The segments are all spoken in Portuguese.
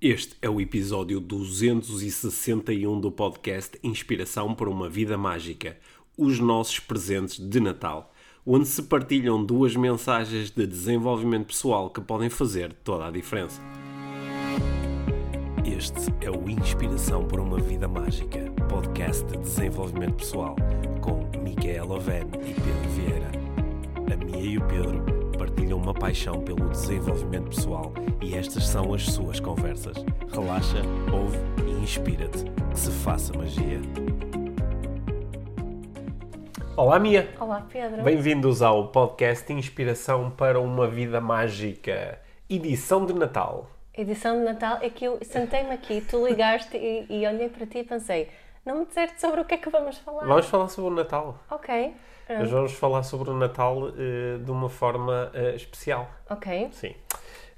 Este é o episódio 261 do podcast Inspiração para uma Vida Mágica Os Nossos Presentes de Natal, onde se partilham duas mensagens de desenvolvimento pessoal que podem fazer toda a diferença. Este é o Inspiração para uma Vida Mágica, podcast de desenvolvimento pessoal, com Micaela Oven e Pedro Vieira. A Mia e o Pedro partilham uma paixão pelo desenvolvimento pessoal e estas são as suas conversas. Relaxa, ouve e inspira-te. Que se faça magia. Olá, Mia! Olá, Pedro. Bem-vindos ao podcast Inspiração para uma Vida Mágica, edição de Natal. Edição de Natal é que eu sentei-me aqui, tu ligaste e, e olhei para ti e pensei, não me disseste sobre o que é que vamos falar? Vamos falar sobre o Natal. Ok. Nós pronto. vamos falar sobre o Natal eh, de uma forma eh, especial. Ok. Sim.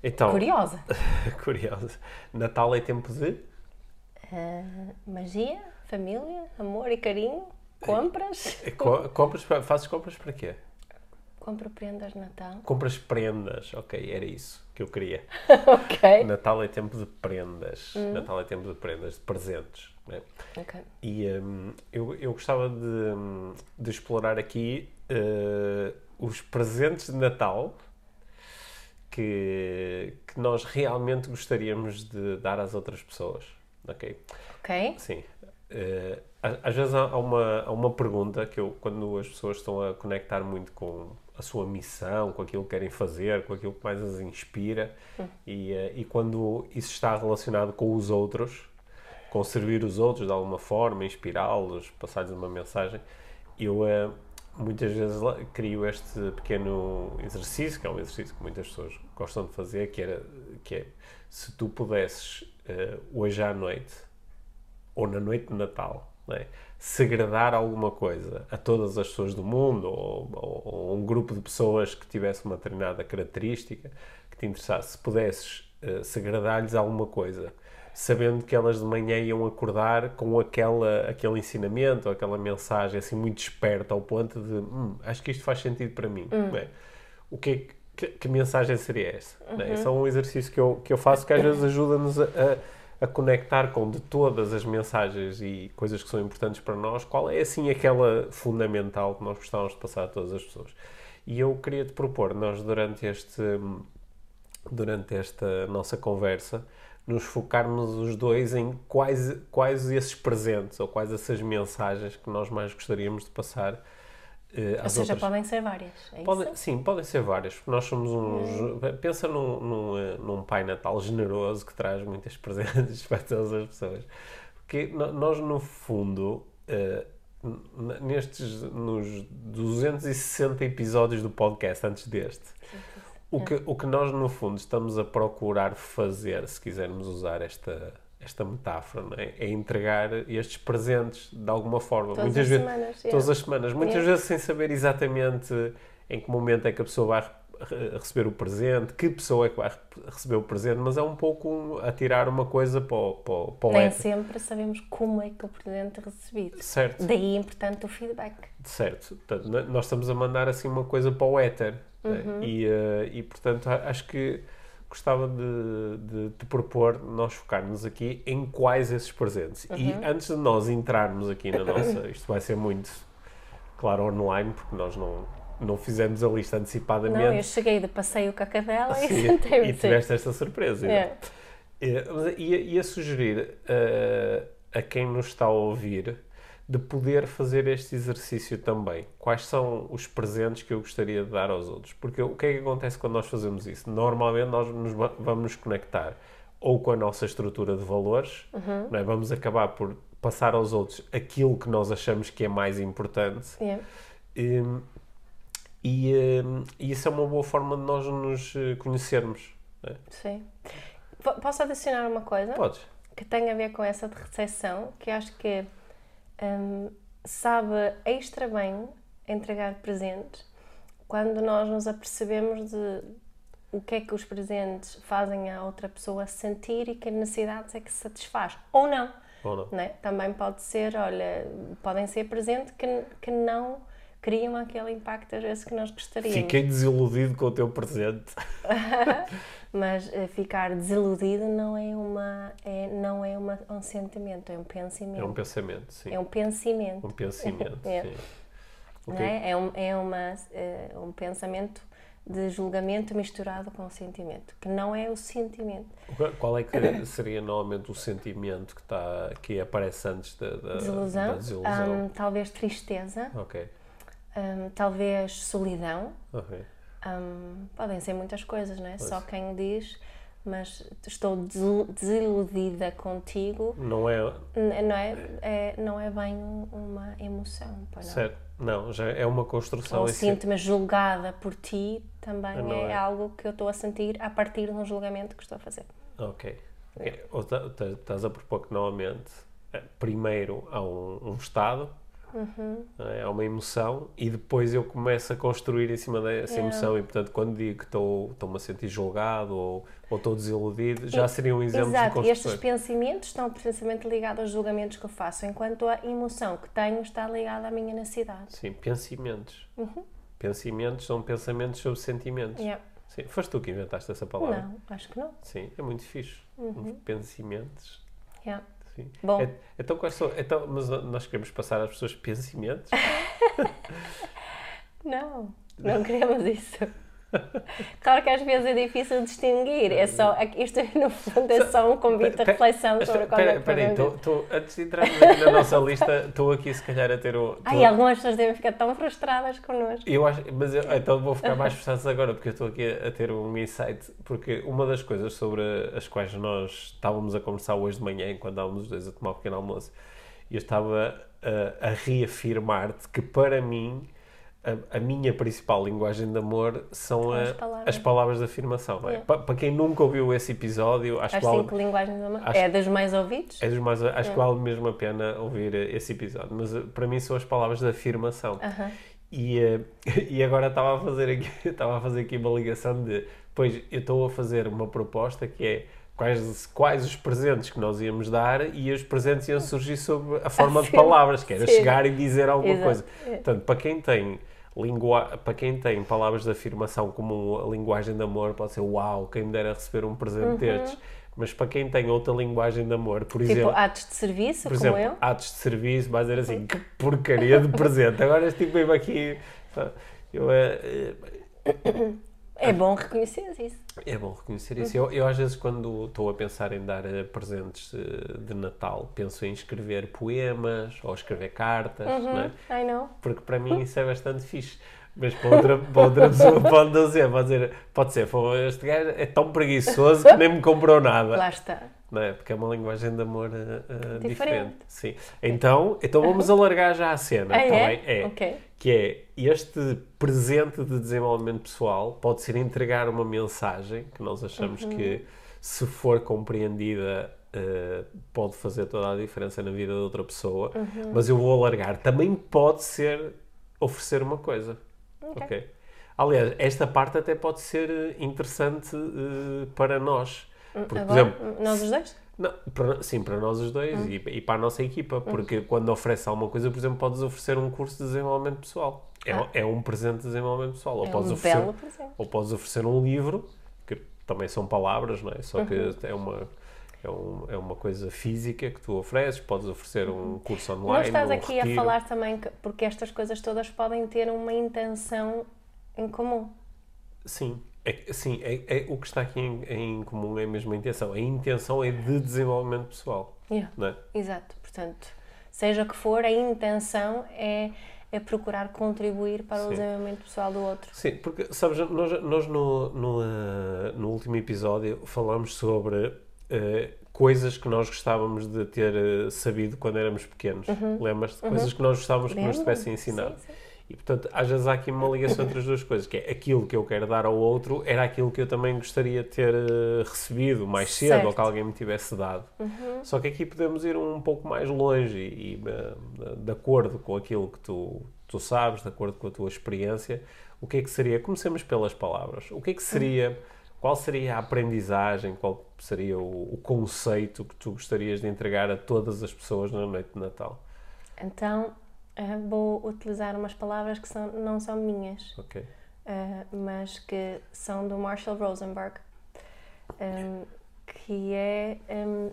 Então, Curiosa. curioso. Natal é tempo de Ah, magia, família, amor e carinho, compras. É co- compras, fazes compras para quê? Compro prendas de Natal. Compras prendas, ok, era isso que eu queria. ok. Natal é tempo de prendas. Natal é tempo de prendas, de presentes. né? Ok. E hum, eu, eu gostava de, hum, de explorar aqui eh, os presentes de Natal que, que nós realmente gostaríamos de dar às outras pessoas. Ok? Ok. Sim. Eh, às vezes há há uma, há uma pergunta que eu, quando as pessoas estão a conectar muito com a sua missão, com aquilo que querem fazer, com aquilo que mais as inspira, e, eh, e quando isso está relacionado com os outros, com servir os outros de alguma forma, inspirá-los, passar-lhes uma mensagem, eu eh, muitas vezes crio este pequeno exercício, que é um exercício que muitas pessoas gostam de fazer, que, era, que é se tu pudesses eh, hoje à noite ou na noite de Natal, não é? Segredar alguma coisa a todas as pessoas do mundo ou, ou- ou um grupo de pessoas que tivesse uma determinada característica que te interessasse, se pudesses eh, segredar-lhes alguma coisa, sabendo que elas de manhã iam acordar com aquela, aquele ensinamento, aquela mensagem assim muito esperta ao ponto de "Hum, acho que isto faz sentido para mim. não é? O que, é que, que, que mensagem seria essa? não é? Esse é um exercício que eu, que eu faço que às vezes ajuda-nos a, a- a conectar com de todas as mensagens e coisas que são importantes para nós, qual é assim aquela fundamental que nós gostávamos de passar a todas as pessoas. E eu queria te propor, nós durante este durante esta nossa conversa, nos focarmos os dois em quais, quais esses presentes ou quais essas mensagens que nós mais gostaríamos de passar Ou às seja, outras podem ser várias. É Podem- sim, podem ser várias. porque Nós somos uns. Pensa num, num, eh, num Pai Natal generoso que traz muitas presentes para todas as pessoas. Porque nós, no fundo, eh, n- nestes. nos 260 episódios do podcast antes deste, o que, o que nós, no fundo, estamos a procurar fazer, se quisermos usar esta. Esta metáfora é? é entregar estes presentes de alguma forma. Todas Muitas as vezes, semanas, todas yeah. as semanas, muitas Yeah. vezes sem saber exatamente em que momento é que a pessoa vai re- receber o presente, que pessoa é que vai re- receber o presente, mas é um pouco um- a tirar uma coisa para o, para o, para o Nem éter. sempre sabemos como é que o presente é recebido. Certo, Daí, importante, o feedback. certo. Portanto, nós estamos a mandar assim uma coisa para o éter. né? Uhum. E, eh, e, portanto, acho que gostava de, de te propor nós focarmos aqui em quais esses presentes. E Uhum. antes de nós entrarmos aqui na nossa, isto vai ser muito, claro, online, porque nós não, não fizemos a lista antecipadamente. Não, eu cheguei de passeio com a cadela e sentei-me. e tiveste esta surpresa. É. É, mas ia, ia sugerir eh, a quem nos está a ouvir de poder fazer este exercício também. Quais são os presentes que eu gostaria de dar aos outros? Porque o que é que acontece quando nós fazemos isso? Normalmente nós nos va- vamos nos conectar ou com a nossa estrutura de valores, Uhum. não é? vamos acabar por passar aos outros aquilo que nós achamos que é mais importante Yeah. E, hum, isso é uma boa forma de nós nos eh, conhecermos. é? Sim. Po- Posso adicionar uma coisa? Podes. que tem a ver com essa de recepção, que acho que hum, sabe extra bem entregar presentes quando nós nos apercebemos de o que é que os presentes fazem a outra pessoa sentir e que necessidades é que satisfaz. Ou não. Ou não? né? Também pode ser, olha, podem ser presentes que, que não criam aquele impacto às vezes que nós gostaríamos. Fiquei desiludido com o teu presente. Mas uh, ficar desiludido não é, uma, é, não é uma, um sentimento, é um pensamento. É um pensamento, sim. É um pensamento. Um pensamento, É. sim. não Ok. é? É, um, é uma, é um pensamento de julgamento misturado com sentimento, que não é o sentimento. Qual- é que seria normalmente o sentimento que, tá, que aparece antes da, da Desilusão, da desilusão? hum, talvez tristeza, Ok, hum, talvez solidão, ok. Hum, podem ser muitas coisas, não é? Pois. Só quem diz, mas estou desil- desiludida contigo, Não é não é, é- não é bem um- uma emoção, não? certo. Não, já é uma construção Ou em si. sinto-me julgada por ti, também é, é. algo que eu estou a sentir a partir de um julgamento que estou a fazer. Ok. Ok. Ou estás a propor que normalmente eh, primeiro há um, um estado, Uhum. é? uma emoção e depois eu começo a construir em cima dessa Yeah. emoção e portanto quando digo que estou- estou-me a sentir julgado ou, ou estou desiludido já seria um exemplo de Exato, e estes construção. pensamentos estão precisamente ligados aos julgamentos que eu faço, enquanto a emoção que tenho está ligada à minha necessidade. Sim, pensamentos. Pensamentos são pensamentos sobre sentimentos. Uhum. Yeah. Sim, foste tu que inventaste essa palavra. Não, acho que não. Sim, é muito fixe. Uns pensamentos. Yeah. Sim. Bom, É- então, quais são, então, mas nós queremos passar às pessoas pensamentos? não, não queremos isso. Claro que às vezes é difícil distinguir, é só, isto no fundo é só um convite à reflexão sobre qual é Espera aí, podemos- tô- tô- antes de entrarmos aqui na nossa lista, estou aqui se calhar a ter um... tô- Ai, algumas pessoas devem ficar tão frustradas connosco. Eu acho, mas eu, então vou ficar mais frustrado agora porque eu estou aqui a, a ter um insight. Porque uma das coisas sobre as quais nós estávamos a conversar hoje de manhã, enquanto estávamos os dois a tomar um pequeno almoço, eu estava a, a reafirmar-te que para mim a, a minha principal linguagem de amor são As a- palavras. as palavras de afirmação. é? Yeah. Pa- Para, quem nunca ouviu esse episódio, acho As que vale, cinco linguagens do amor. acho- É das mais ouvidos? é dos mais, acho que vale mesmo a pena ouvir esse episódio. Mas eh, para mim são as palavras de afirmação. Aham. E, eh, e agora estava a fazer aqui, estava a fazer aqui uma ligação de, pois eu estou a fazer uma proposta que é quais, quais os presentes que nós íamos dar e os presentes iam surgir sob a forma de Sim, palavras, que era sim. chegar e dizer alguma Exato. coisa. É. Portanto, para quem tem lingua, para quem tem palavras de afirmação como a linguagem de amor, pode ser uau, quem me dera receber um presente destes. Mas para quem tem outra linguagem de amor, por Uhum. Tipo exemplo, atos de serviço, por exemplo, eu. atos de serviço, vais dizer assim, que porcaria de presente. Agora este tipo veio aqui. pá, Eu, eh, É bom reconhecer isso. é bom reconhecer isso. Eu, eu, às vezes, quando estou a pensar em dar eh, presentes eh, de Natal, penso em escrever poemas ou escrever cartas, não é? I know. porque para mim isso é bastante fixe. Mas para outra, para outra pessoa pode ser, pode, dizer, pode ser, "Pô, este gajo é tão preguiçoso que nem me comprou nada. Lá está. Não é? Porque é uma linguagem de amor eh, diferente. Diferente. Sim. Então, então vamos alargar já a cena. Ah, tá é? bem? é? Ok. Que é este presente de desenvolvimento pessoal pode ser entregar uma mensagem que nós achamos Uhum. que, se for compreendida, eh, pode fazer toda a diferença na vida de outra pessoa. Uhum. Mas eu vou alargar. Também pode ser oferecer uma coisa. Ok. ok? Aliás, esta parte até pode ser interessante eh, para nós. Porque, por Agora, exemplo, nós os dois? não, para- sim, para nós os dois Hum. e, e para a nossa equipa, porque quando oferece alguma coisa, por exemplo, podes oferecer um curso de desenvolvimento pessoal. É, Ah. é um presente de desenvolvimento pessoal. Ou, É podes um oferecer, ou podes oferecer um livro, que também são palavras, não é? Só que Uhum. é uma. É, um- é uma coisa física que tu ofereces, podes oferecer um curso online. Uhum. Não estás um aqui a retiro. falar também que, porque estas coisas todas podem ter uma intenção em comum. Sim, é, sim é, é- o que está aqui em, em comum é a mesma intenção. A intenção é de desenvolvimento pessoal, Yeah. não é? Exato. Portanto, seja o que for, a intenção é, é procurar contribuir para o Sim. desenvolvimento pessoal do outro. Sim, porque, sabes, nós, nós no, no, eh, no último episódio falamos sobre eh, coisas que nós gostávamos de ter eh, sabido quando éramos pequenos. Lembras-te? Coisas que nós gostávamos que nos tivessem ensinado. Sim, sim. E, portanto, às vezes há aqui uma ligação entre as duas coisas, que é aquilo que eu quero dar ao outro era aquilo que eu também gostaria de ter eh, recebido mais cedo Certo. ou que alguém me tivesse dado. Só que aqui podemos ir um pouco mais longe e, e, eh, de acordo com aquilo que tu, tu sabes, de acordo com a tua experiência, o que é que seria, comecemos pelas palavras, o que é que seria, qual seria a aprendizagem, qual seria o, o conceito que tu gostarias de entregar a todas as pessoas na noite de Natal? Então, eh, vou utilizar umas palavras que são, não são minhas, Ok. eh, mas que são do Marshall Rosenberg. um, que é um,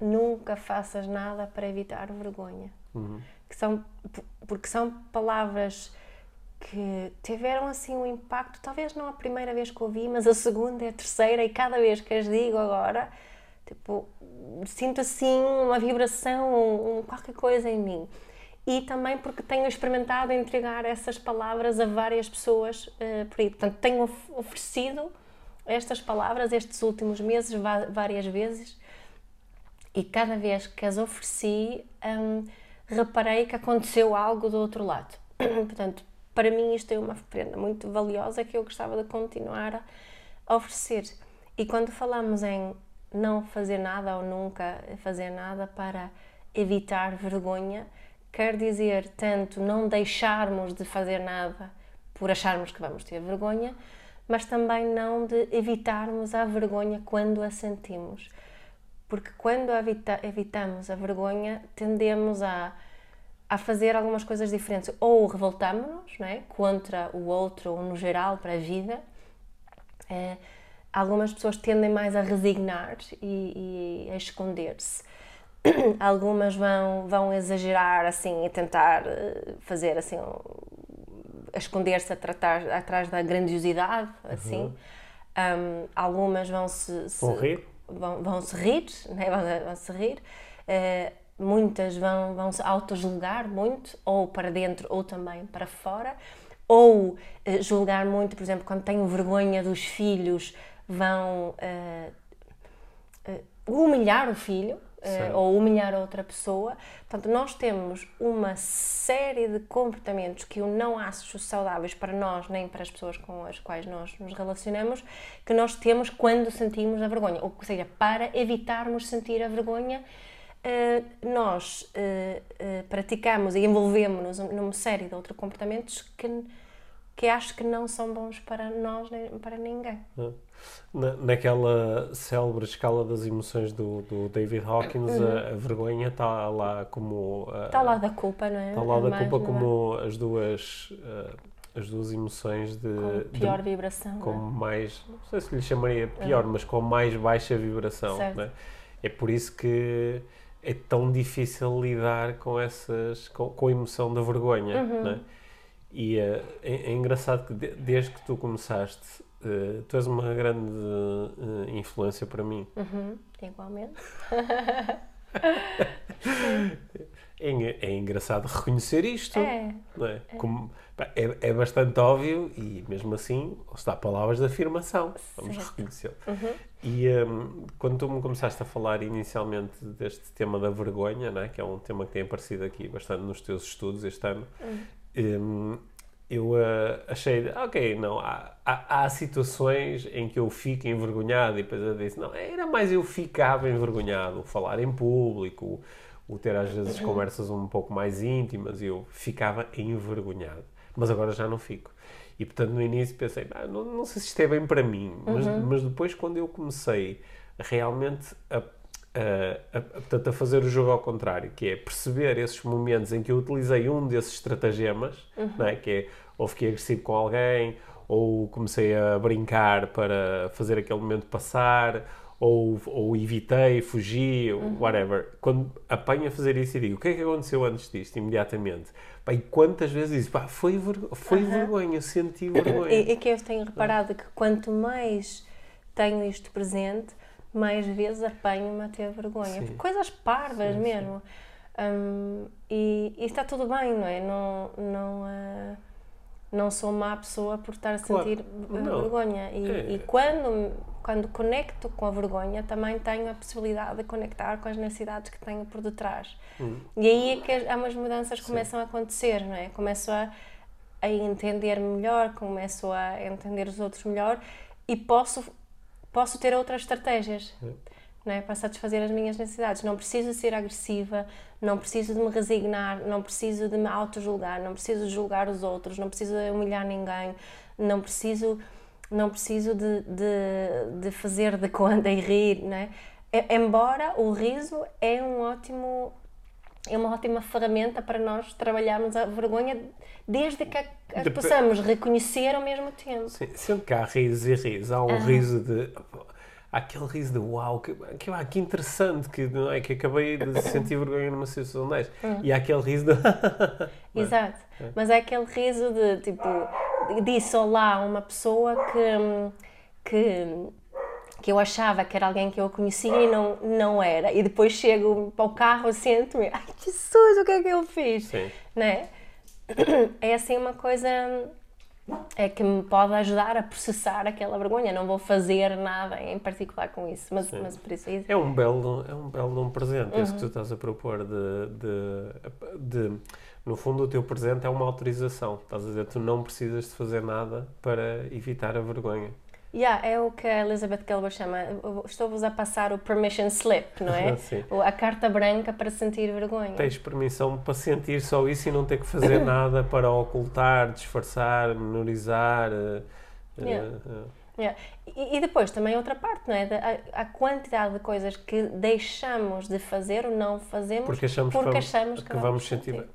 nunca faças nada para evitar vergonha. Uhum. Que são, porque são palavras que tiveram assim um impacto, talvez não a primeira vez que ouvi, mas a segunda e a terceira, e cada vez que as digo agora, tipo, sinto assim uma vibração, um, qualquer coisa em mim. E também porque tenho experimentado entregar essas palavras a várias pessoas uh, por aí. Portanto, tenho oferecido estas palavras estes últimos meses várias vezes e cada vez que as ofereci, um, reparei que aconteceu algo do outro lado. Portanto, para mim isto é uma prenda muito valiosa que eu gostava de continuar a oferecer. E quando falamos em não fazer nada ou nunca fazer nada para evitar vergonha, quer dizer tanto não deixarmos de fazer nada por acharmos que vamos ter vergonha, mas também não de evitarmos a vergonha quando a sentimos. Porque quando evita evitamos a vergonha, tendemos a a fazer algumas coisas diferentes. Ou revoltamos-nos é? contra o outro, ou no geral, para a vida. É, algumas pessoas tendem mais a resignar e, e a esconder-se. Algumas vão, vão exagerar assim e tentar eh, fazer assim esconder-se atrás da grandiosidade, assim. Uhum. Um, algumas vão se, se vão rir, vão, vão se rir, né? vão, vão se rir. Uh, muitas vão, vão se auto-julgar muito, ou para dentro ou também para fora, ou uh, julgar muito, por exemplo, quando têm vergonha dos filhos, vão uh, humilhar o filho. Ou humilhar outra pessoa. Portanto, nós temos uma série de comportamentos que eu não acho saudáveis para nós nem para as pessoas com as quais nós nos relacionamos, que nós temos quando sentimos a vergonha. Ou seja, para evitarmos sentir a vergonha Uh, nós uh, uh, praticamos e envolvemos-nos numa série de outros comportamentos que, que acho que não são bons para nós nem para ninguém. Ah. Na, naquela célebre escala das emoções do, do David Hawkins, uhum. a, a, vergonha está lá como. Está lado da culpa, não é? Está lado da culpa como as duas. as duas emoções de. Com pior de, vibração. Com é? mais. Não sei se lhe chamaria pior, mas com mais baixa vibração. É? é por isso que é tão difícil lidar com essas com, com a emoção da vergonha uhum. E uh, é, é, engraçado que de, desde que tu começaste uh, tu és uma grande uh, influência para mim uhum. igualmente é, é, engraçado reconhecer isto é. Não é? Como, é, é bastante óbvio e mesmo assim está palavras de afirmação vamos reconhecê-lo uhum. E um, quando tu me começaste a falar inicialmente deste tema da vergonha, né, que é um tema que tem aparecido aqui bastante nos teus estudos este ano, uhum. Um, eu uh, achei, ok, não, há, há, há, situações em que eu fico envergonhado e depois eu disse, não, era mais eu ficava envergonhado, falar em público, o ter às vezes uhum. conversas um pouco mais íntimas e eu ficava envergonhado. Mas agora já não fico. E portanto no início pensei, ah, não, não sei se isto é bem para mim, mas, uhum. mas depois quando eu comecei realmente a, a, a, portanto, a fazer o jogo ao contrário, que é perceber esses momentos em que eu utilizei um desses estratagemas, uhum. não é? que é ou fiquei agressivo com alguém, ou comecei a brincar para fazer aquele momento passar, ou, ou evitei, fugi, uhum. whatever. Quando apanho a fazer isso e digo, o que é que aconteceu antes disto, imediatamente? Pá, e quantas vezes pá, foi, ver, foi uhum. vergonha, senti vergonha. E, e que eu tenho reparado que quanto mais tenho isto presente, mais vezes apanho-me a ter vergonha. Coisas parvas sim, mesmo. Sim. Um, e, e, está tudo bem, não é? Não, não, uh, não sou má pessoa por estar a sentir vergonha. E, é. e quando quando conecto com a vergonha, também tenho a possibilidade de conectar com as necessidades que tenho por detrás. Hum. E aí é que as mudanças Sim. começam a acontecer, não é? Começo a, a entender melhor, começo a entender os outros melhor e posso, posso ter outras estratégias. Não é? Para satisfazer as minhas necessidades. Não preciso ser agressiva, não preciso de me resignar, não preciso de me auto-julgar, não preciso julgar os outros, não preciso humilhar ninguém, não preciso não preciso de, de, de fazer de conta e rir, né? Embora o riso é um ótimo é uma ótima ferramenta para nós trabalharmos a vergonha desde que a, Dep possamos reconhecer ao mesmo tempo. Sim, sempre que há riso e riso, há um riso de há aquele riso de uau, que, que, ah, que interessante, que, não é, que acabei de sentir vergonha numa situação desta. Hum. E há aquele riso de. Exato. É. Mas é aquele riso de tipo, disse olá a uma pessoa que. que que eu achava que era alguém que eu conhecia e não, não era. E depois chego para o carro, sento-me, ai Jesus, o que é que eu fiz? Sim. Né? É assim uma coisa é que me pode ajudar a processar aquela vergonha. Não vou fazer nada em particular com isso, mas, mas por isso é um belo é um belo um presente uhum. isso que tu estás a propor de, de, de, no fundo o teu presente é uma autorização. Estás a dizer tu não precisas de fazer nada para evitar a vergonha. Yeah, é o que a Elizabeth Gilbert chama, estou-vos a passar o permission slip, não é? A carta branca para sentir vergonha. Tens permissão para sentir só isso e não ter que fazer nada para ocultar, disfarçar, menorizar. Eh, eh, yeah. Uh, yeah. E, e, depois também outra parte, não é? A, a, quantidade de coisas que deixamos de fazer ou não fazemos porque achamos, porque achamos que, que, vamos sentir. sentir.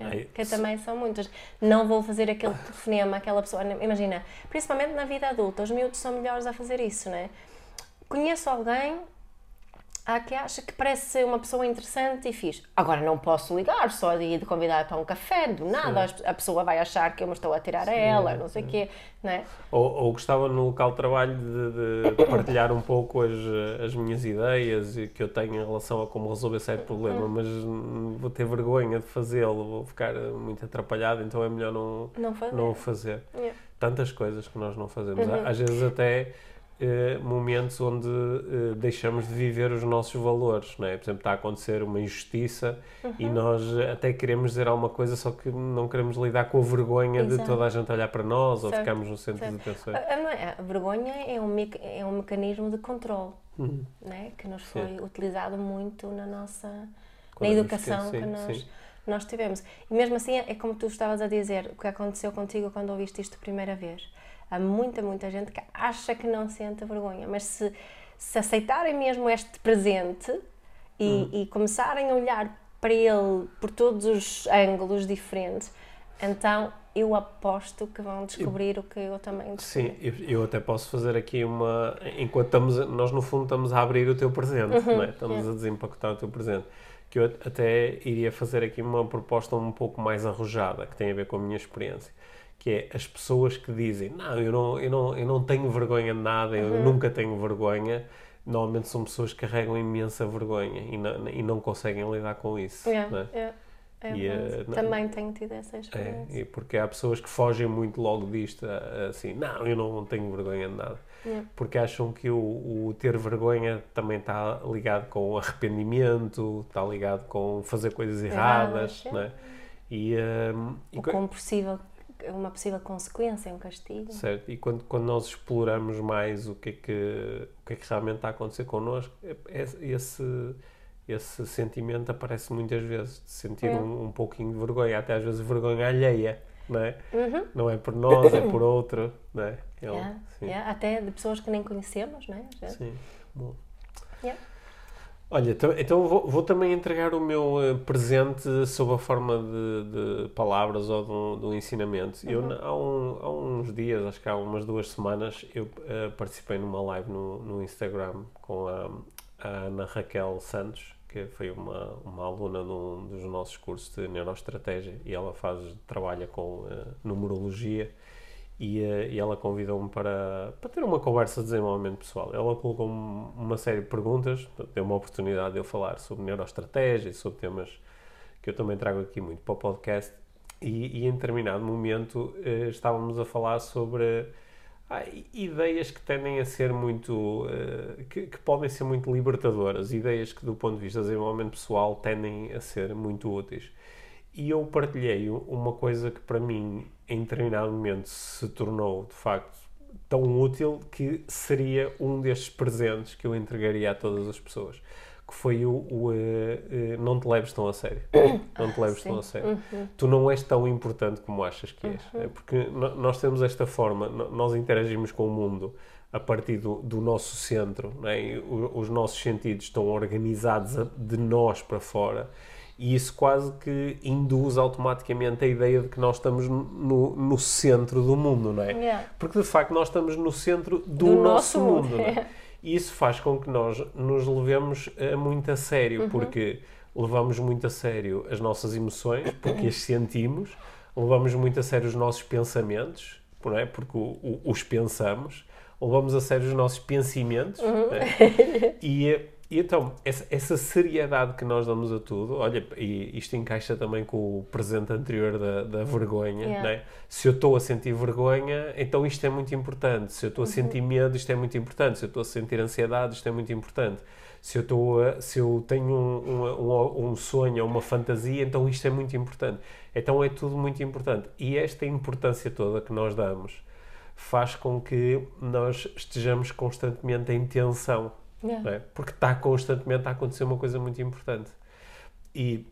É, que também são muitas. Não vou fazer aquele telefonema àquela pessoa. Imagina, principalmente na vida adulta, os miúdos são melhores a fazer isso, né? Conheço alguém há que acha que parece ser uma pessoa interessante e fiz. Agora não posso ligar, só de, de convidar para um café, do nada, Sim. a pessoa vai achar que eu me estou a tirar Sim, a ela, não sei o quê, né? Ou, ou gostava no local de trabalho de, de partilhar um pouco as, as minhas ideias que eu tenho em relação a como resolver certo problema, uhum. mas vou ter vergonha de fazê-lo, vou ficar muito atrapalhado, então é melhor não, não fazer. Não fazer. Yeah. Tantas coisas que nós não fazemos. Uhum. Às vezes até eh, momentos onde uh, deixamos de viver os nossos valores, não é? Por exemplo, está a acontecer uma injustiça uhum. e nós até queremos dizer alguma coisa, só que não queremos lidar com a vergonha Exato. de toda a gente olhar para nós certo. ou ficarmos no centro certo. de atenção. A, a, vergonha é um, é um mecanismo de controle, uhum. né? que nos foi sim. utilizado muito na nossa Quando na educação sim, que nós, nós tivemos. E mesmo assim, é como tu estavas a dizer, o que aconteceu contigo quando ouviste isto a primeira vez Há muita, muita gente que acha que não sente vergonha, mas se, se aceitarem mesmo este presente e, hum. e começarem a olhar para ele por todos os ângulos diferentes, então eu aposto que vão descobrir eu, o que eu também descobri. Sim, eu, eu, até posso fazer aqui uma. Enquanto estamos. Nós, no fundo, estamos a abrir o teu presente, uhum, é? Estamos a desempacotar o teu presente. Que eu até iria fazer aqui uma proposta um pouco mais arrojada, que tem a ver com a minha experiência que é as pessoas que dizem não, eu não, eu não, eu não tenho vergonha de nada, eu uhum. nunca tenho vergonha, normalmente são pessoas que carregam imensa vergonha e não, e não conseguem lidar com isso. Yeah, né? yeah. É, e, uh, também tenho tido essa é, experiência. É, porque há pessoas que fogem muito logo disto, assim, não, eu não tenho vergonha de nada. Yeah. Porque acham que o, o, ter vergonha também está ligado com arrependimento, está ligado com fazer coisas erradas, erradas né? E, um, ehm, com possível uma possível consequência, um castigo. Certo, e quando, quando nós exploramos mais o que, é que, o que é que realmente está a acontecer connosco, é, é, esse, esse sentimento aparece muitas vezes, de sentir é. um, um pouquinho de vergonha, até às vezes vergonha alheia. Não é? Uhum. não é por nós, é por outro. Não é? Ele, yeah. Yeah. Até de pessoas que nem conhecemos, não é? Sim. Bom. Yeah. Olha, então, então vou, vou, também entregar o meu uh, presente sob a forma de, de palavras ou de um, de um ensinamento. Uhum. Eu, há, um, há, uns dias, acho que há umas duas semanas, eu uh, participei numa live no, no Instagram com a, a, Ana Raquel Santos, que foi uma, uma aluna de um dos nossos cursos de neuroestratégia e ela faz, trabalha com uh, numerologia e, eh, e ela convidou-me para, para ter uma conversa de desenvolvimento pessoal. Ela colocou uma série de perguntas, deu uma oportunidade de eu falar sobre neuroestratégia e sobre temas que eu também trago aqui muito para o podcast. E, e em determinado momento eh, estávamos a falar sobre ah, ideias que tendem a ser muito. Eh, que, que, podem ser muito libertadoras, ideias que, do ponto de vista de desenvolvimento pessoal, tendem a ser muito úteis. E eu partilhei uma coisa que para mim em determinado momento se tornou de facto tão útil que seria um destes presentes que eu entregaria a todas as pessoas que foi o, o uh, uh, não te leves tão a sério não te leves tão a sério uhum. tu não és tão importante como achas que és uhum. é porque nós temos esta forma nós interagimos com o mundo a partir do, do nosso centro é? os nossos sentidos estão organizados de nós para fora e isso quase que induz automaticamente a ideia de que nós estamos no, no centro do mundo, não é? Yeah. Porque de facto nós estamos no centro do, do nosso, nosso, mundo, mundo. é? E isso faz com que nós nos levemos uh, muito a sério, uhum. porque levamos muito a sério as nossas emoções, porque as sentimos, levamos muito a sério os nossos pensamentos, não é? porque o, o, os pensamos, levamos a sério os nossos pensamentos, uhum. é? e, e, então, essa, essa, seriedade que nós damos a tudo, olha, e isto encaixa também com o presente anterior da, da vergonha, yeah. é? se eu estou a sentir vergonha, então isto é muito importante, se eu estou a sentir uhum. medo, isto é muito importante, se eu estou a sentir ansiedade, isto é muito importante se eu, estou a, se eu tenho um, um, um sonho ou uma fantasia, então isto é muito importante. Então é tudo muito importante. E esta importância toda que nós damos faz com que nós estejamos constantemente em tensão. Yeah. É? Porque está constantemente a acontecer uma coisa muito importante. E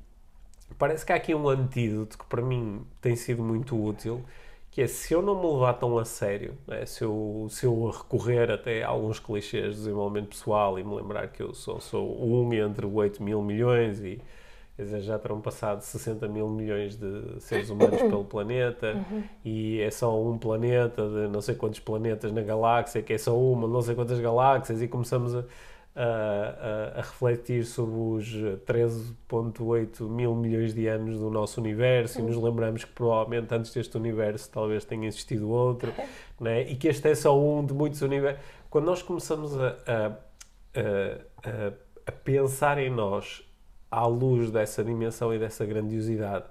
parece que há aqui um antídoto que para mim tem sido muito útil, que é se eu não me levar tão a sério, né? se, eu, se eu recorrer até a alguns clichês de desenvolvimento pessoal e me lembrar que eu sou, sou um entre 8 mil milhões e dizer, já terão passado 60 mil milhões de seres humanos pelo planeta uhum. e é só um planeta de não sei quantos planetas na galáxia, que é só uma, não sei quantas galáxias e começamos a a, a, a refletir sobre os 13,8 mil milhões de anos do nosso universo uhum. e nos lembramos que provavelmente antes deste universo talvez tenha existido outro né? e que este é só um de muitos universos. Quando nós começamos a, a, a pensar em nós à luz dessa dimensão e dessa grandiosidade,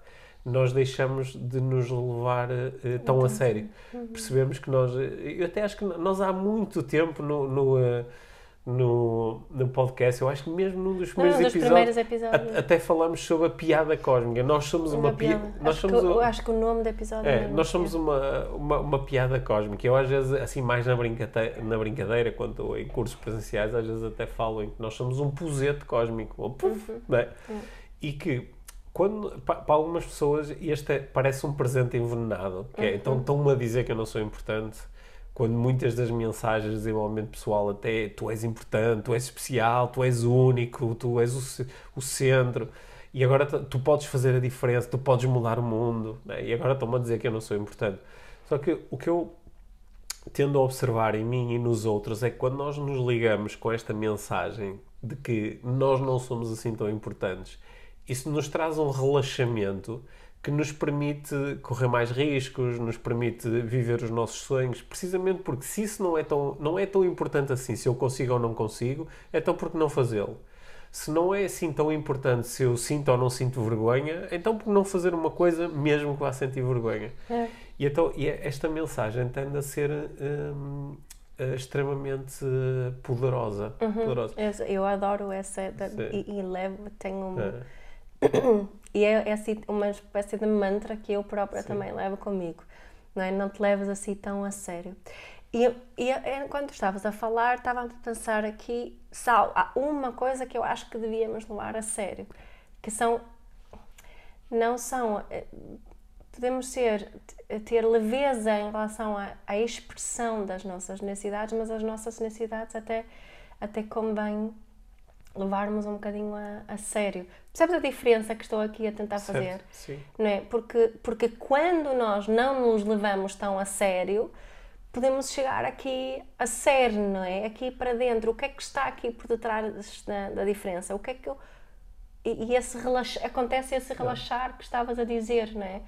nós deixamos de nos levar uh, tão a sério. Uhum. Percebemos que nós. Eu até acho que nós há muito tempo no. no uh, no, no podcast, eu acho que mesmo num dos primeiros, não, episódios, primeiros episódios, a, até falamos sobre a piada cósmica. Nós somos uma, uma piada. Nós acho, somos que, acho que o nome do episódio é, Nós somos uma, uma, uma, piada cósmica. Eu, às vezes, assim, mais na brincadeira, na brincadeira, quando em cursos presenciais, às vezes até falo em que nós somos um pusete cósmico. Ou puff, uhum. é? uhum. E que quando, para, para, algumas pessoas, este é, parece um presente envenenado. Que é, uhum. Então estão-me a dizer que eu não sou importante quando muitas das mensagens de desenvolvimento pessoal até tu és importante, tu és especial, tu és único, tu és o, o centro e agora tu podes fazer a diferença, tu podes mudar o mundo né? e agora estão-me a dizer que eu não sou importante. Só que o que eu tendo a observar em mim e nos outros é que quando nós nos ligamos com esta mensagem de que nós não somos assim tão importantes, isso nos traz um relaxamento que nos permite correr mais riscos, nos permite viver os nossos sonhos, precisamente porque se isso não é tão, não é tão importante assim, se eu consigo ou não consigo, é tão porque não fazê-lo. Se não é assim tão importante se eu sinto ou não sinto vergonha, então por não fazer uma coisa mesmo que vá sentir vergonha. É. E então e é, esta mensagem tende a ser hum, eh, extremamente poderosa. Uhum. poderosa. Eu adoro essa e, e levo, tenho um... É e é, é assim, uma espécie de mantra que eu própria Sim. também levo comigo. Não, é? não te levas assim tão a sério. E, e quando estavas a falar, estava a pensar aqui, sal, há uma coisa que eu acho que devíamos levar a sério, que são, não são, eh, podemos ser, ter leveza em relação à, à expressão das nossas necessidades, mas as nossas necessidades até, até convém levarmos um bocadinho a, a, sério. Percebes a diferença que estou aqui a tentar fazer? Certo, sim. Não é? porque, porque quando nós não nos levamos tão a sério, podemos chegar aqui a sério, não é? Aqui para dentro. O que é que está aqui por detrás da, da diferença? O que é que eu... E, e esse relax... acontece esse relaxar que estavas a dizer, não é?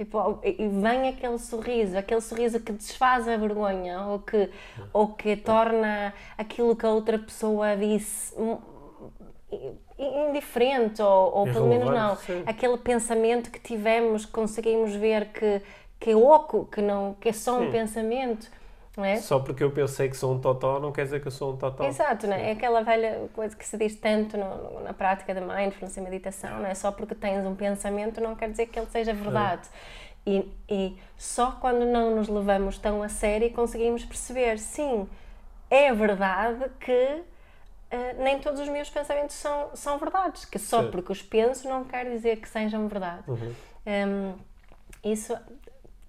Tipo, e vem aquele sorriso, aquele sorriso que desfaz a vergonha ou que, ou que torna aquilo que a outra pessoa disse indiferente ou, ou pelo menos não. Sim. Aquele pensamento que tivemos, conseguimos ver que, que é oco, que, não, que é só um sim. pensamento. É? Só porque eu pensei que sou um totó não quer dizer que eu sou um totó. Exato, não é? é aquela velha coisa que se diz tanto no, na prática da mindfulness e meditação, não é? Só porque tens um pensamento não quer dizer que ele seja verdade. É. E, e só quando não nos levamos tão a sério conseguimos perceber, sim, é verdade que Uh, nem todos os meus pensamentos são, são verdades, que só Sim. porque os penso não quer dizer que sejam verdade. Uhum. Um, isso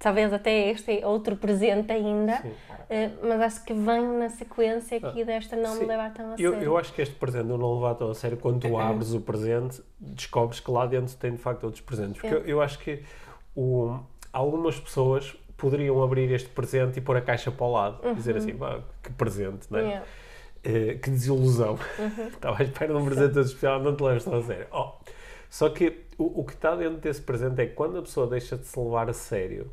talvez até este é outro presente ainda, uh, mas acho que vem na sequência aqui ah, desta não sim. me levar tão a eu, sério. Eu acho que este presente não não levar tão a sério, quando tu abres o presente, descobres que lá dentro tem de facto outros presentes. Porque eu, eu acho que o, algumas pessoas poderiam abrir este presente e pôr a caixa para o lado, uhum. dizer assim, que presente, não é? Yeah. Uh, que desilusão. Uhum. Estava à espera de um presente especial, não te leves tão a sério. Oh, só que o, o que está dentro desse presente é que quando a pessoa deixa de se levar a sério,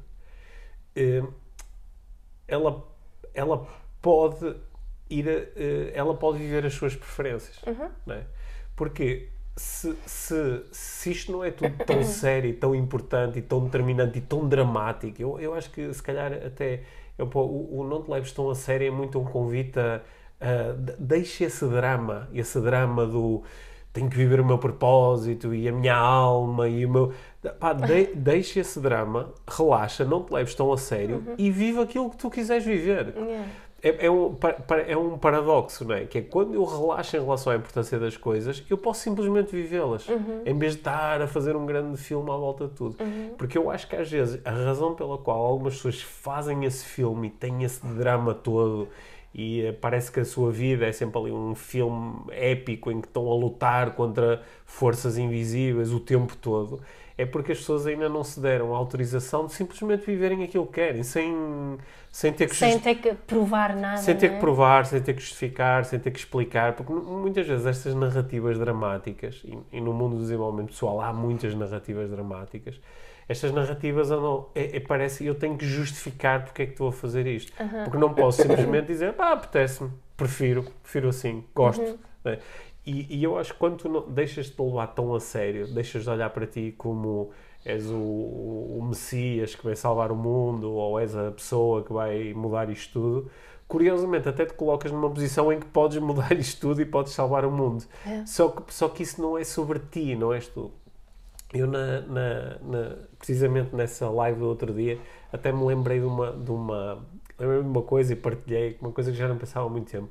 uh, ela, ela pode ir a, uh, ela pode viver as suas preferências. Uhum. Não é? Porque se, se, se isto não é tudo tão sério, tão importante e tão determinante e tão dramático, eu, eu acho que se calhar até eu, o, o Não Te Leves Tão a Sério é muito um convite a, a deixe esse drama, esse drama do tenho que viver o meu propósito e a minha alma e o meu. Pá, de, deixa esse drama, relaxa, não te leves tão a sério uhum. e vive aquilo que tu quiseres viver. Yeah é, é, um, é um paradoxo, não é? Que é quando eu relaxo em relação à importância das coisas, eu posso simplesmente vivê-las, uhum. em vez de estar a fazer um grande filme à volta de tudo. Uhum. Porque eu acho que às vezes a razão pela qual algumas pessoas fazem esse filme e têm esse drama todo e eh, parece que a sua vida é sempre ali um filme épico em que estão a lutar contra forças invisíveis o tempo todo, é porque as pessoas ainda não se deram a autorização de simplesmente viverem aquilo que querem, sem sem ter que, sem ter que provar nada. Sem ter é? que provar, sem ter que justificar, sem ter que explicar, porque muitas vezes estas narrativas dramáticas, e, e no mundo do desenvolvimento pessoal há muitas narrativas dramáticas, estas narrativas andam, é, é, parece eu tenho que justificar porque é que estou a fazer isto. Uhum. Porque não posso simplesmente dizer, pá, apetece-me, prefiro, prefiro assim, gosto. Uhum. Né? E, e, eu acho que quando tu não, deixas de te levar tão a sério, deixas de olhar para ti como és o, o Messias que vai salvar o mundo ou és a pessoa que vai mudar isto tudo, curiosamente até te colocas numa posição em que podes mudar isto tudo e podes salvar o mundo. É. Só, que, só que isso não é sobre ti, não és tu. Eu, na, na, na, precisamente nessa live do outro dia, até me lembrei de uma, de uma, lembrei de uma coisa e partilhei, uma coisa que já não pensava há muito tempo.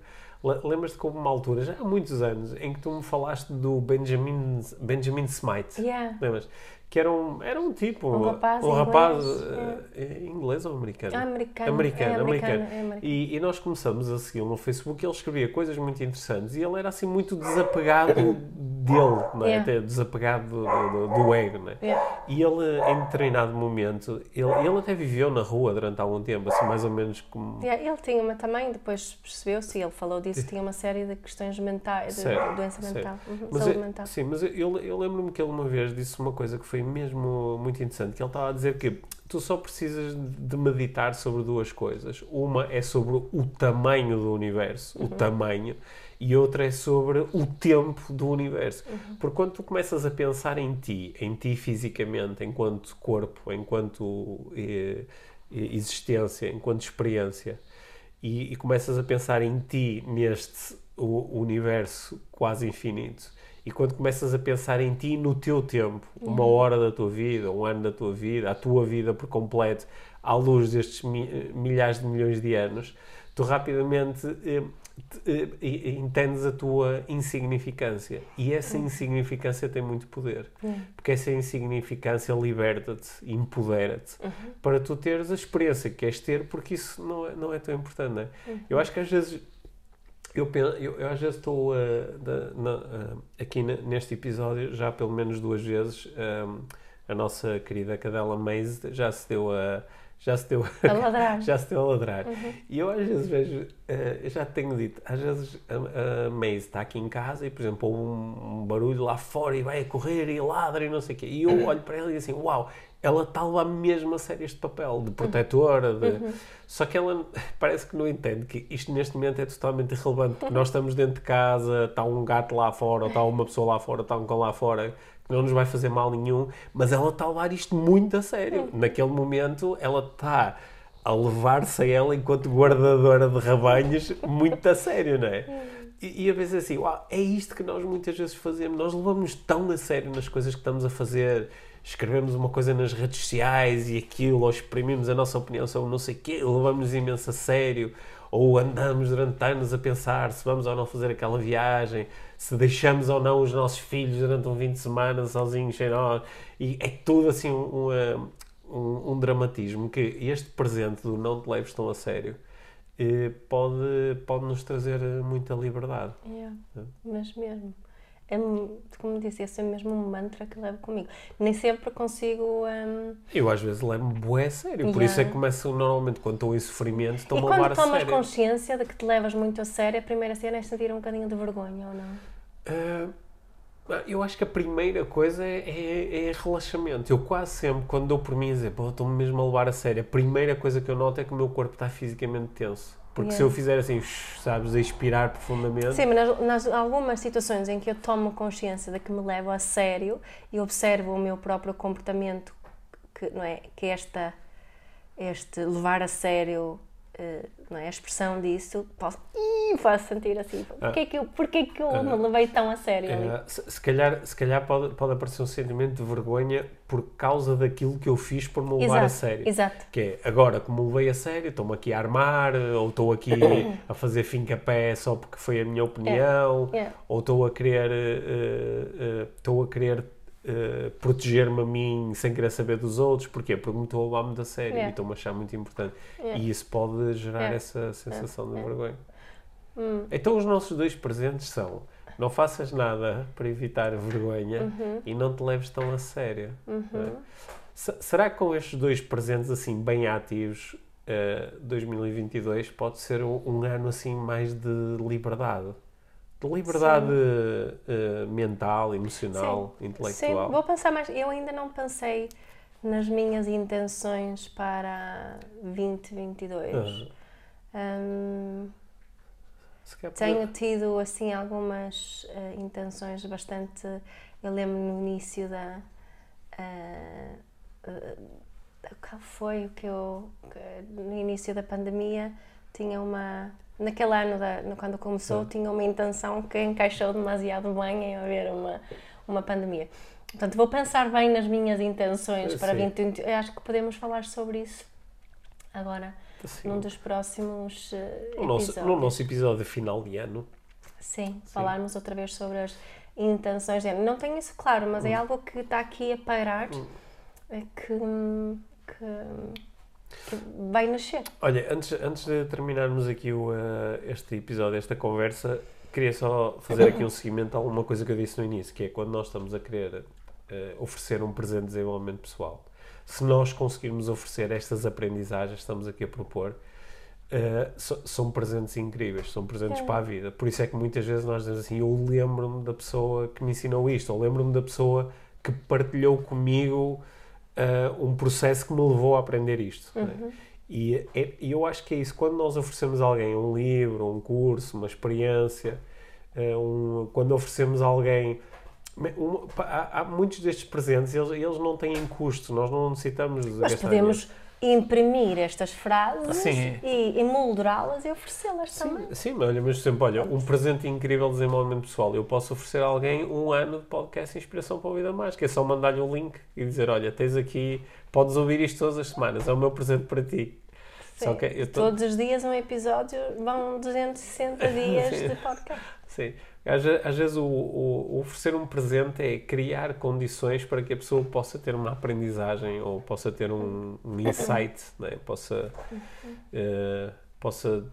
Lembras-te como uma altura, já há muitos anos, em que tu me falaste do Benjamin, Benjamin Smite? Yeah. Lembras? Que era um, era um tipo, um rapaz, um inglês, rapaz é. Eh, inglês ou americano? Ah, americano. Americano, é, americano. americano. É americano. E, e, nós começamos a seguir no Facebook e ele escrevia coisas muito interessantes e ele era assim muito desapegado dele, não é? Yeah. Até desapegado do, do, do ego, não é? Yeah. E ele, em determinado momento, ele, ele até viveu na rua durante algum tempo, assim mais ou menos como... Yeah, ele tinha uma também, depois percebeu-se, ele falou disso, tinha uma série de questões mentais, de, de doença certo. mental, uhum, saúde eu, mental. Sim, mas eu, eu lembro-me que ele uma vez disse uma coisa que foi mesmo muito interessante, que ele estava a dizer que tu só precisas de meditar sobre duas coisas. Uma é sobre o tamanho do universo, uhum. o tamanho, e outra é sobre o tempo do universo. Uhum. Porque quando tu começas a pensar em ti, em ti fisicamente, enquanto corpo, enquanto eh, existência, enquanto experiência, e, e, começas a pensar em ti neste o, universo quase infinito, e quando começas a pensar em ti no teu tempo, uma uhum. hora da tua vida, um ano da tua vida, a tua vida por completo, à luz destes milhares de milhões de anos, tu rapidamente eh, eh, entendes a tua insignificância. E essa insignificância tem muito poder. Porque essa insignificância liberta-te, empodera-te, uhum. para tu teres a experiência que queres ter, porque isso não é, não é tão importante. Não é? Uhum. Eu acho que às vezes eu, eu, eu às vezes estou uh, uh, aqui neste episódio, já pelo menos duas vezes, uh, a nossa querida cadela Maze já se deu a. Já se deu a ladrar. já se deu a ladrar. Uhum. E eu às vezes vejo, eu já tenho dito, às vezes a, a Maze está aqui em casa e, por exemplo, um, um, barulho lá fora e vai a correr e ladra e não sei o quê. E eu olho para ela e digo assim: Uau, ela está lá mesmo a sério este papel de protetora. De... Uhum. Só que ela parece que não entende que isto neste momento é totalmente irrelevante, porque nós estamos dentro de casa, está um gato lá fora, ou está uma pessoa lá fora, está um cão lá fora, que não nos vai fazer mal nenhum, mas ela está a levar isto muito a sério. Uhum. Naquele momento, ela está a levar-se a ela enquanto guardadora de rebanhos muito a sério, não é? Uhum. E, e a vezes assim, uau, é isto que nós muitas vezes fazemos, nós levamos tão a sério nas coisas que estamos a fazer escrevemos uma coisa nas redes sociais e aquilo, ou exprimimos a nossa opinião sobre não sei o quê, levamos imenso a sério, ou andamos durante anos a pensar se vamos ou não fazer aquela viagem, se deixamos ou não os nossos filhos durante um fim de semana sozinhos sem nós, e é tudo assim um, um, um dramatismo que este presente do não te leves tão a sério eh, pode, pode nos trazer muita liberdade. É, mas mesmo. É, como disse, esse é mesmo um mantra que levo comigo. Nem sempre consigo. Um... Eu às vezes levo-me bué a sério, por yeah. isso é que começo normalmente quando estou em sofrimento, estou-me a levar a sério. quando tomas consciência de que te levas muito a sério, a primeira cena é sentir um bocadinho de vergonha ou não? Uh, eu acho que a primeira coisa é, é, é, relaxamento. Eu quase sempre, quando dou por mim a dizer, pô, estou-me mesmo a levar a sério, a primeira coisa que eu noto é que o meu corpo está fisicamente tenso. Porque yeah. se eu fizer assim, sabes, a expirar profundamente. Sim, mas nas, nas, algumas situações em que eu tomo consciência de que me levo a sério e observo o meu próprio comportamento, que, não é, que esta, este levar a sério uh, não é, a expressão disso, posso, posso sentir assim, porquê, ah. que eu, porquê que eu me levei tão a sério? Uh, se, se, calhar, se calhar pode, pode aparecer um sentimento de vergonha por causa daquilo que eu fiz por me levar exato, a sério. Exato. Que é, agora que me levei a sério, estou-me aqui a armar, ou estou aqui a fazer fim a pé só porque foi a minha opinião, yeah. Yeah. ou estou a querer, uh, estou a querer Uh, proteger-me a mim sem querer saber dos outros. Porquê? Porque me estou a levar muito a sério yeah. e estou-me a achar muito importante. Yeah. E isso pode gerar yeah. essa sensação de vergonha. Hum. Então, os nossos dois presentes são: não faças nada para evitar a vergonha uhum. e não te leves tão a sério. Uhum. É? Será que com estes dois presentes assim bem ativos, uh, 2022 pode ser um, um ano assim mais de liberdade? De liberdade uh, mental, emocional, Sim. intelectual. Sim, vou pensar mais. Eu ainda não pensei nas minhas intenções para 2022. Uhum. Um, tenho tido assim algumas uh, intenções bastante. Eu lembro no início da. Uh, qual foi o que eu. No início da pandemia tinha uma naquele ano, da, quando começou, tinha uma intenção que encaixou demasiado bem em haver uma, uma pandemia. Portanto, vou pensar bem nas minhas intenções para 2020. Eu acho que podemos falar sobre isso agora, Sim. num dos próximos uh, no nosso, episódios. No nosso episódio final de ano. Sim, Sim, falarmos outra vez sobre as intenções de ano. Não tenho isso claro, mas é hum. é algo que está aqui a pairar, hum. é que, que vai nascer. Olha, antes, antes de terminarmos aqui o, uh, este episódio, esta conversa, queria só fazer aqui um seguimento a alguma coisa que eu disse no início, que é quando nós estamos a querer uh, oferecer um presente de desenvolvimento pessoal, se nós conseguirmos oferecer estas aprendizagens, estamos aqui a propor, uh, so, são presentes incríveis, são presentes é. para a vida. Por isso é que muitas vezes nós dizemos assim: eu lembro-me da pessoa que me ensinou isto, ou lembro-me da pessoa que partilhou comigo uh, um processo que me levou a aprender isto. É? Uhum. E, é, eu acho que é isso. Quando nós oferecemos a alguém um livro, um curso, uma experiência, uh, um, quando oferecemos a alguém. Um, há, há, muitos destes presentes, eles, eles não têm custo, nós não necessitamos de Nós podemos. Dinheiro imprimir estas frases sim. e emoldurá-las e oferecê-las também. Sim, mas olha, mas sempre, olha, um presente incrível de desenvolvimento pessoal. Eu posso oferecer a alguém um ano de podcast Inspiração para a Vida Mais, que é só mandar-lhe um link e dizer, olha, tens aqui, podes ouvir isto todas as semanas, é o meu presente para ti. Sim. Tô... Todos os dias um episódio, vão 260 dias de podcast. Sim. Às, às vezes o, o, oferecer um presente é criar condições para que a pessoa possa ter uma aprendizagem ou possa ter um, um insight, né? possa, uh, possa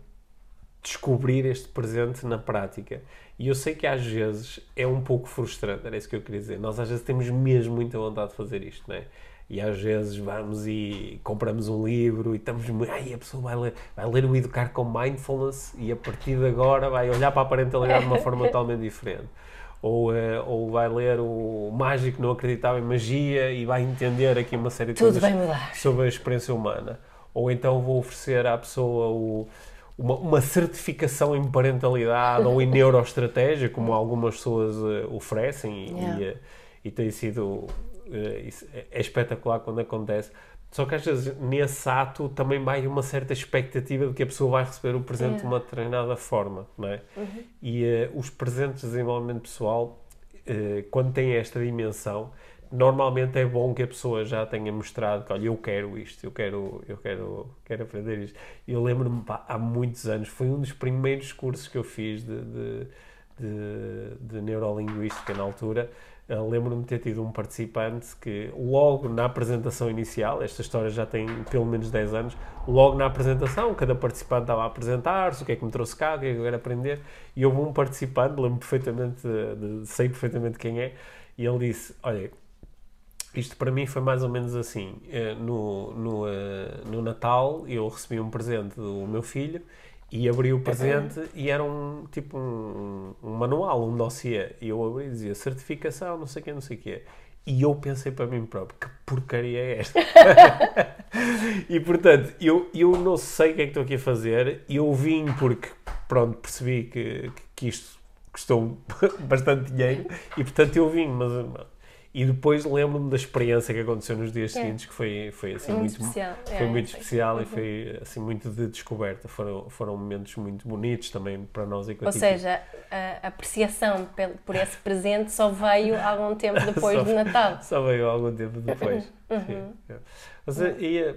descobrir este presente na prática. E eu sei que às vezes é um pouco frustrante, era isso que eu queria dizer. Nós às vezes temos mesmo muita vontade de fazer isto, não é? E às vezes vamos e compramos um livro e estamos ai a pessoa vai ler, vai ler o Educar com Mindfulness e a partir de agora vai olhar para a parentalidade de uma forma totalmente diferente. Ou, uh, ou vai ler o Mágico Não Acreditava em Magia e vai entender aqui uma série de Tudo coisas sobre a experiência humana. Ou então vou oferecer à pessoa o, uma, uma, certificação em parentalidade ou em neuroestratégia como algumas pessoas uh, oferecem yeah. e, uh, e tem sido eh, é, é espetacular quando acontece. Só que às vezes nesse ato também vai uma certa expectativa de que a pessoa vai receber o presente é. de uma determinada forma, não é? Uhum. E uh, os presentes de desenvolvimento pessoal, uh, quando têm esta dimensão, normalmente é bom que a pessoa já tenha mostrado que, olha, eu quero isto, eu quero, eu quero, quero aprender isto. Eu lembro-me, há muitos anos, foi um dos primeiros cursos que eu fiz de, de de, de neurolinguística na altura, lembro-me de ter tido um participante que, logo na apresentação inicial, esta história já tem pelo menos 10 anos, logo na apresentação, cada participante estava a apresentar-se, o que é que me trouxe cá, o que é que eu quero aprender, e houve um participante, lembro perfeitamente, sei perfeitamente quem é, e ele disse: Olha, isto para mim foi mais ou menos assim. Eh, no, no, eh, no Natal eu recebi um presente do meu filho e abri o presente e era um tipo um, um manual, um dossiê. E eu abri e dizia certificação, não sei o que, não sei o que. E eu pensei para mim próprio, que porcaria é esta? e portanto, eu, eu não sei o que é que estou aqui a fazer. Eu vim porque, pronto, percebi que, que isto custou bastante dinheiro e portanto eu vim, mas e depois lembro-me da experiência que aconteceu nos dias é. seguintes, que foi, foi assim muito, muito especial, foi é, muito especial uhum. e foi assim muito de descoberta. Foram, foram momentos muito bonitos também para nós. Ou seja, a apreciação por esse presente só veio algum tempo depois só, do Natal. Só veio algum tempo depois. Uhum. Mas, uhum. e,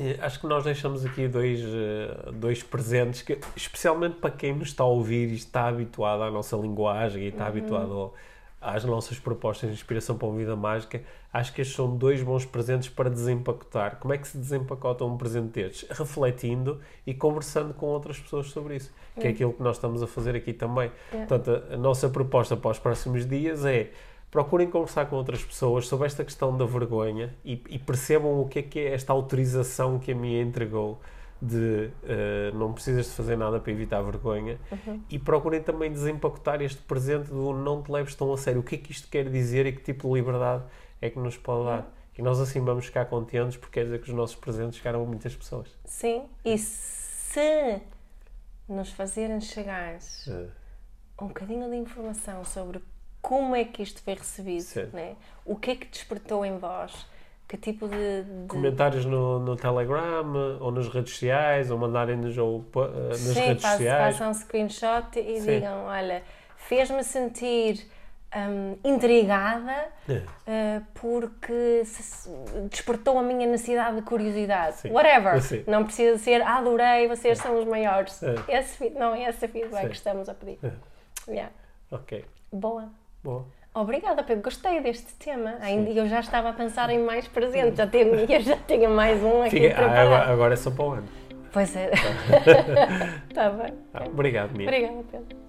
e, acho que nós deixamos aqui dois, eh, dois presentes que, especialmente para quem nos está a ouvir e está habituado à nossa linguagem e está uhum. habituado ao às nossas propostas de inspiração para uma vida mágica, acho que estes são dois bons presentes para desempacotar. Como é que se desempacota um presente destes? Refletindo e conversando com outras pessoas sobre isso, que é, é aquilo que nós estamos a fazer aqui também. É. Portanto, a, a nossa proposta para os próximos dias é procurem conversar com outras pessoas sobre esta questão da vergonha e, e percebam o que é que é esta autorização que a minha entregou de uh, não precisas de fazer nada para evitar a vergonha uhum. e procurem também desempacotar este presente do não te leves tão a sério. O que é que isto quer dizer e que tipo de liberdade é que nos pode dar? Uhum. E nós assim vamos ficar contentes porque quer dizer que os nossos presentes chegaram a muitas pessoas. Sim, e se nos fazerem chegar uh. um bocadinho de informação sobre como é que isto foi recebido, né? o que é que despertou em vós, que tipo de. de... Comentários no, no Telegram ou nas redes sociais ou mandarem-nos ou, uh, nas Sim, redes sociais. façam um screenshot e Sim. digam: olha, fez-me sentir um, intrigada é. uh, porque se, despertou a minha necessidade de curiosidade. Sim. Whatever. Sim. Não precisa ser adorei, vocês é. são os maiores. É. Esse, não é esse feedback Sim. que estamos a pedir. É. Yeah. Ok. Boa. Boa. Obrigada, Pedro. Gostei deste tema. Ainda eu já estava a pensar em mais presentes. Já tinha, eu já tinha mais um aqui Fica, ah, agora, agora é só para o ano. Pois é. Está bem. Ah, obrigado, Mia. Obrigada, Pedro.